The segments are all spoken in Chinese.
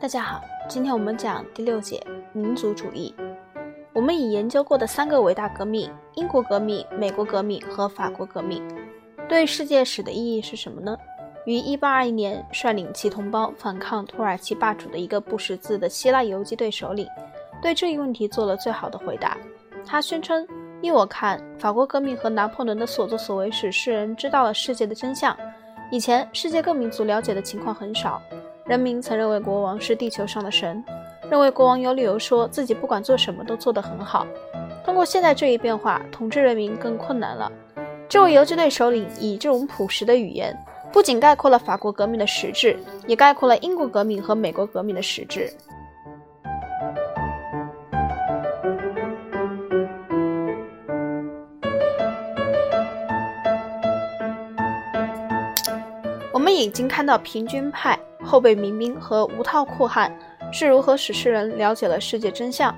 大家好，今天我们讲第六节民族主义。我们已研究过的三个伟大革命——英国革命、美国革命和法国革命，对世界史的意义是什么呢？于1821年率领其同胞反抗土耳其霸主的一个不识字的希腊游击队首领，对这一问题做了最好的回答。他宣称：“依我看，法国革命和拿破仑的所作所为使世人知道了世界的真相。以前世界各民族了解的情况很少。”人民曾认为国王是地球上的神，认为国王有理由说自己不管做什么都做得很好。通过现在这一变化，统治人民更困难了。这位游击队首领以这种朴实的语言，不仅概括了法国革命的实质，也概括了英国革命和美国革命的实质。我们已经看到平均派。后备民兵和无套酷汉是如何使世人了解了世界真相？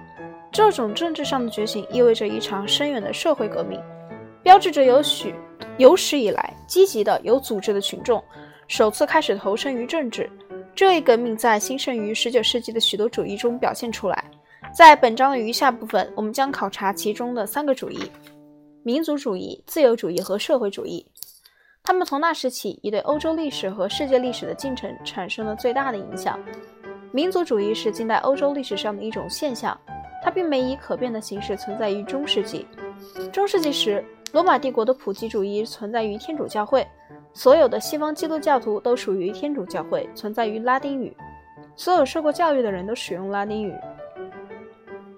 这种政治上的觉醒意味着一场深远的社会革命，标志着有许有史以来积极的、有组织的群众首次开始投身于政治。这一革命在兴盛于19世纪的许多主义中表现出来。在本章的余下部分，我们将考察其中的三个主义：民族主义、自由主义和社会主义。他们从那时起已对欧洲历史和世界历史的进程产生了最大的影响。民族主义是近代欧洲历史上的一种现象，它并没以可变的形式存在于中世纪。中世纪时，罗马帝国的普及主义存在于天主教会，所有的西方基督教徒都属于天主教会，存在于拉丁语，所有受过教育的人都使用拉丁语，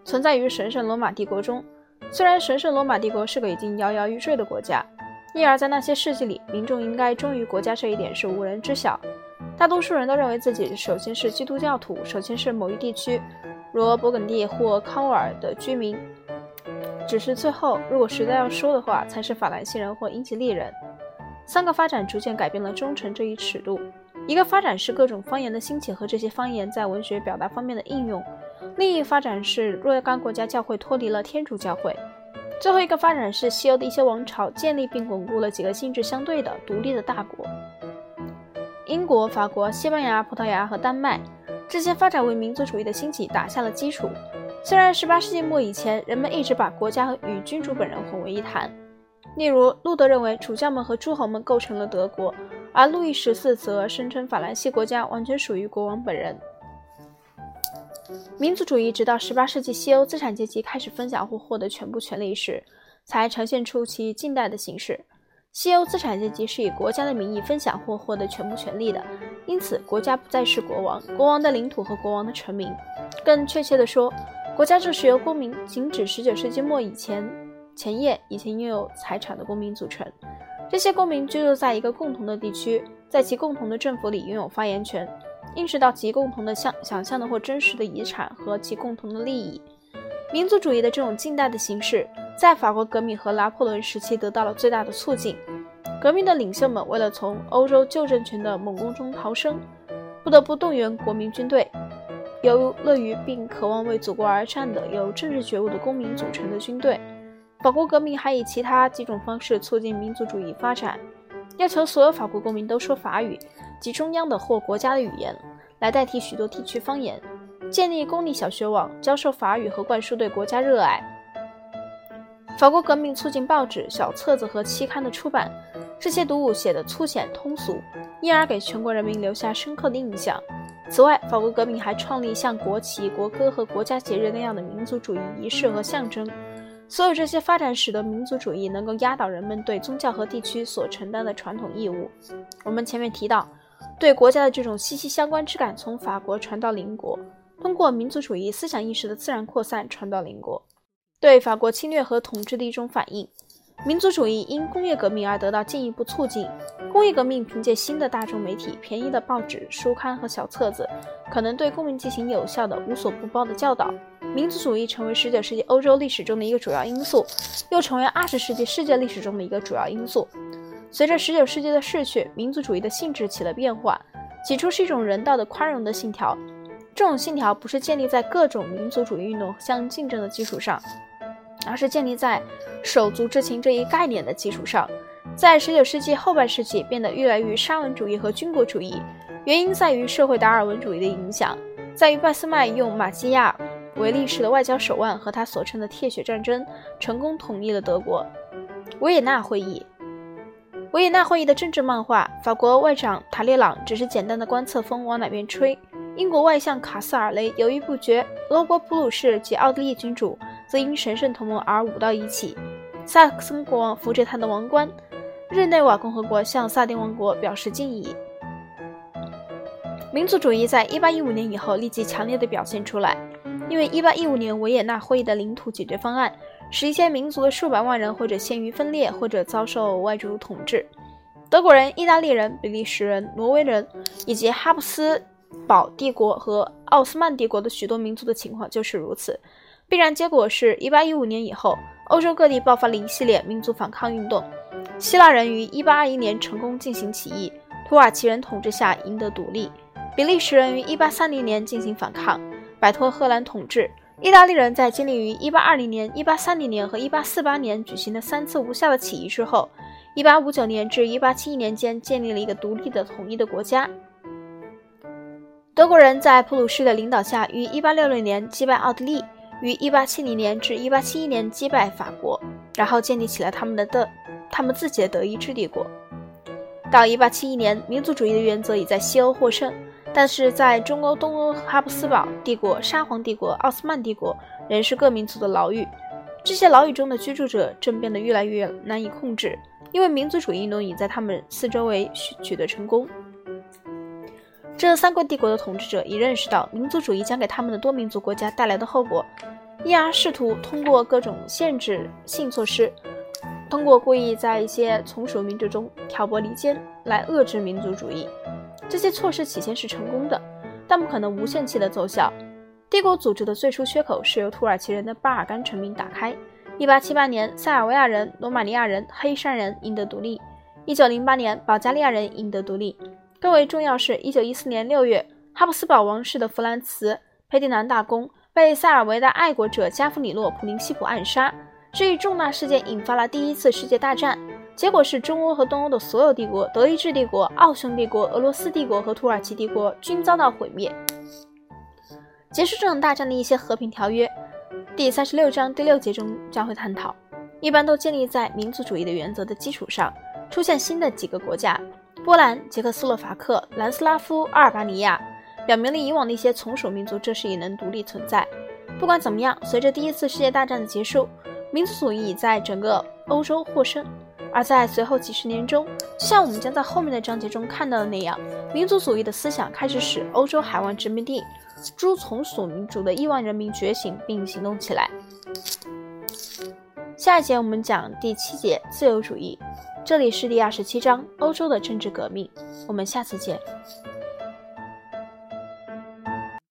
存在于神圣罗马帝国中。虽然神圣罗马帝国是个已经摇摇欲坠的国家。因而，在那些世纪里，民众应该忠于国家这一点是无人知晓。大多数人都认为自己首先是基督教徒，首先是某一地区，如勃艮第或康沃尔的居民。只是最后，如果实在要说的话，才是法兰西人或英吉利人。三个发展逐渐改变了忠诚这一尺度：一个发展是各种方言的兴起和这些方言在文学表达方面的应用；另一发展是若干国家教会脱离了天主教会。最后一个发展是西欧的一些王朝建立并巩固了几个性质相对的独立的大国：英国、法国、西班牙、葡萄牙和丹麦。这些发展为民族主义的兴起打下了基础。虽然18世纪末以前，人们一直把国家与君主本人混为一谈。例如，路德认为主教们和诸侯们构成了德国，而路易十四则声称法兰西国家完全属于国王本人。民族主义直到18世纪西欧资产阶级开始分享或获得全部权利时，才呈现出其近代的形式。西欧资产阶级是以国家的名义分享或获得全部权利的，因此国家不再是国王、国王的领土和国王的臣民。更确切地说，国家正是由公民，仅指19世纪末以前前夜以前拥有财产的公民组成。这些公民居住在一个共同的地区，在其共同的政府里拥有发言权。意识到其共同的想想象的或真实的遗产和其共同的利益，民族主义的这种近代的形式，在法国革命和拿破仑时期得到了最大的促进。革命的领袖们为了从欧洲旧政权的猛攻中逃生，不得不动员国民军队，由乐于并渴望为祖国而战的有政治觉悟的公民组成的军队。法国革命还以其他几种方式促进民族主义发展，要求所有法国公民都说法语。及中央的或国家的语言来代替许多地区方言，建立公立小学网，教授法语和灌输对国家热爱。法国革命促进报纸、小册子和期刊的出版，这些读物写得粗浅通俗，因而给全国人民留下深刻的印象。此外，法国革命还创立像国旗、国歌和国家节日那样的民族主义仪式和象征。所有这些发展使得民族主义能够压倒人们对宗教和地区所承担的传统义务。我们前面提到。对国家的这种息息相关之感从法国传到邻国，通过民族主义思想意识的自然扩散传到邻国，对法国侵略和统治的一种反应。民族主义因工业革命而得到进一步促进。工业革命凭借新的大众媒体、便宜的报纸、书刊和小册子，可能对公民进行有效的、无所不包的教导。民族主义成为19世纪欧洲历史中的一个主要因素，又成为20世纪世界历史中的一个主要因素。随着19世纪的逝去，民族主义的性质起了变化。起初是一种人道的、宽容的信条，这种信条不是建立在各种民族主义运动相竞争的基础上，而是建立在手足之情这一概念的基础上。在19世纪后半世纪，变得越来越沙文主义和军国主义，原因在于社会达尔文主义的影响。在于俾斯麦用马基亚维利式的外交手腕和他所称的“铁血战争”成功统一了德国。维也纳会议，维也纳会议的政治漫画，法国外长塔列朗只是简单的观测风往哪边吹，英国外相卡斯尔雷犹豫不决，俄国普鲁士及奥地利君主则因神圣同盟而舞到一起。萨克森国王扶着他的王冠，日内瓦共和国向萨丁王国表示敬意。民族主义在1815年以后立即强烈的表现出来，因为1815年维也纳会议的领土解决方案使一些民族的数百万人或者陷于分裂，或者遭受外族统治。德国人、意大利人、比利时人、挪威人以及哈布斯堡帝国和奥斯曼帝国的许多民族的情况就是如此。必然结果是1815年以后。欧洲各地爆发了一系列民族反抗运动。希腊人于1821年成功进行起义，土耳其人统治下赢得独立；比利时人于1830年进行反抗，摆脱荷兰统治；意大利人在经历于1820年、1830年和1848年举行的三次无效的起义之后，1859年至1871年间建立了一个独立的统一的国家。德国人在普鲁士的领导下于1866年击败奥地利。于1870年至1871年击败法国，然后建立起了他们的德，他们自己的德意志帝国。到1871年，民族主义的原则已在西欧获胜，但是在中欧、东欧，哈布斯堡帝国、沙皇帝国、奥斯曼帝国仍是各民族的牢狱。这些牢狱中的居住者正变得越来越难以控制，因为民族主义运动已在他们四周围取得成功。这三个帝国的统治者已认识到民族主义将给他们的多民族国家带来的后果，因而试图通过各种限制性措施，通过故意在一些从属民族中挑拨离间来遏制民族主义。这些措施起先是成功的，但不可能无限期的奏效。帝国组织的最初缺口是由土耳其人的巴尔干臣民打开。1878年，塞尔维亚人、罗马尼亚人、黑山人赢得独立；1908年，保加利亚人赢得独立。更为重要是，一九一四年六月，哈布斯堡王室的弗兰茨·佩蒂南大公被塞尔维的爱国者加夫里诺·普林西普暗杀。这一重大事件引发了第一次世界大战，结果是中欧和东欧的所有帝国——德意志帝国、奥匈帝国、俄罗斯帝国和土耳其帝国——均遭到毁灭。结束这场大战的一些和平条约，第三十六章第六节中将会探讨，一般都建立在民族主义的原则的基础上，出现新的几个国家。波兰、捷克斯洛伐克、南斯拉夫、阿尔巴尼亚，表明了以往的一些从属民族这时也能独立存在。不管怎么样，随着第一次世界大战的结束，民族主义在整个欧洲获胜。而在随后几十年中，就像我们将在后面的章节中看到的那样，民族主义的思想开始使欧洲海湾殖民地诸从属民族的亿万人民觉醒并行动起来。下一节我们讲第七节自由主义。这里是第二十七章欧洲的政治革命，我们下次见。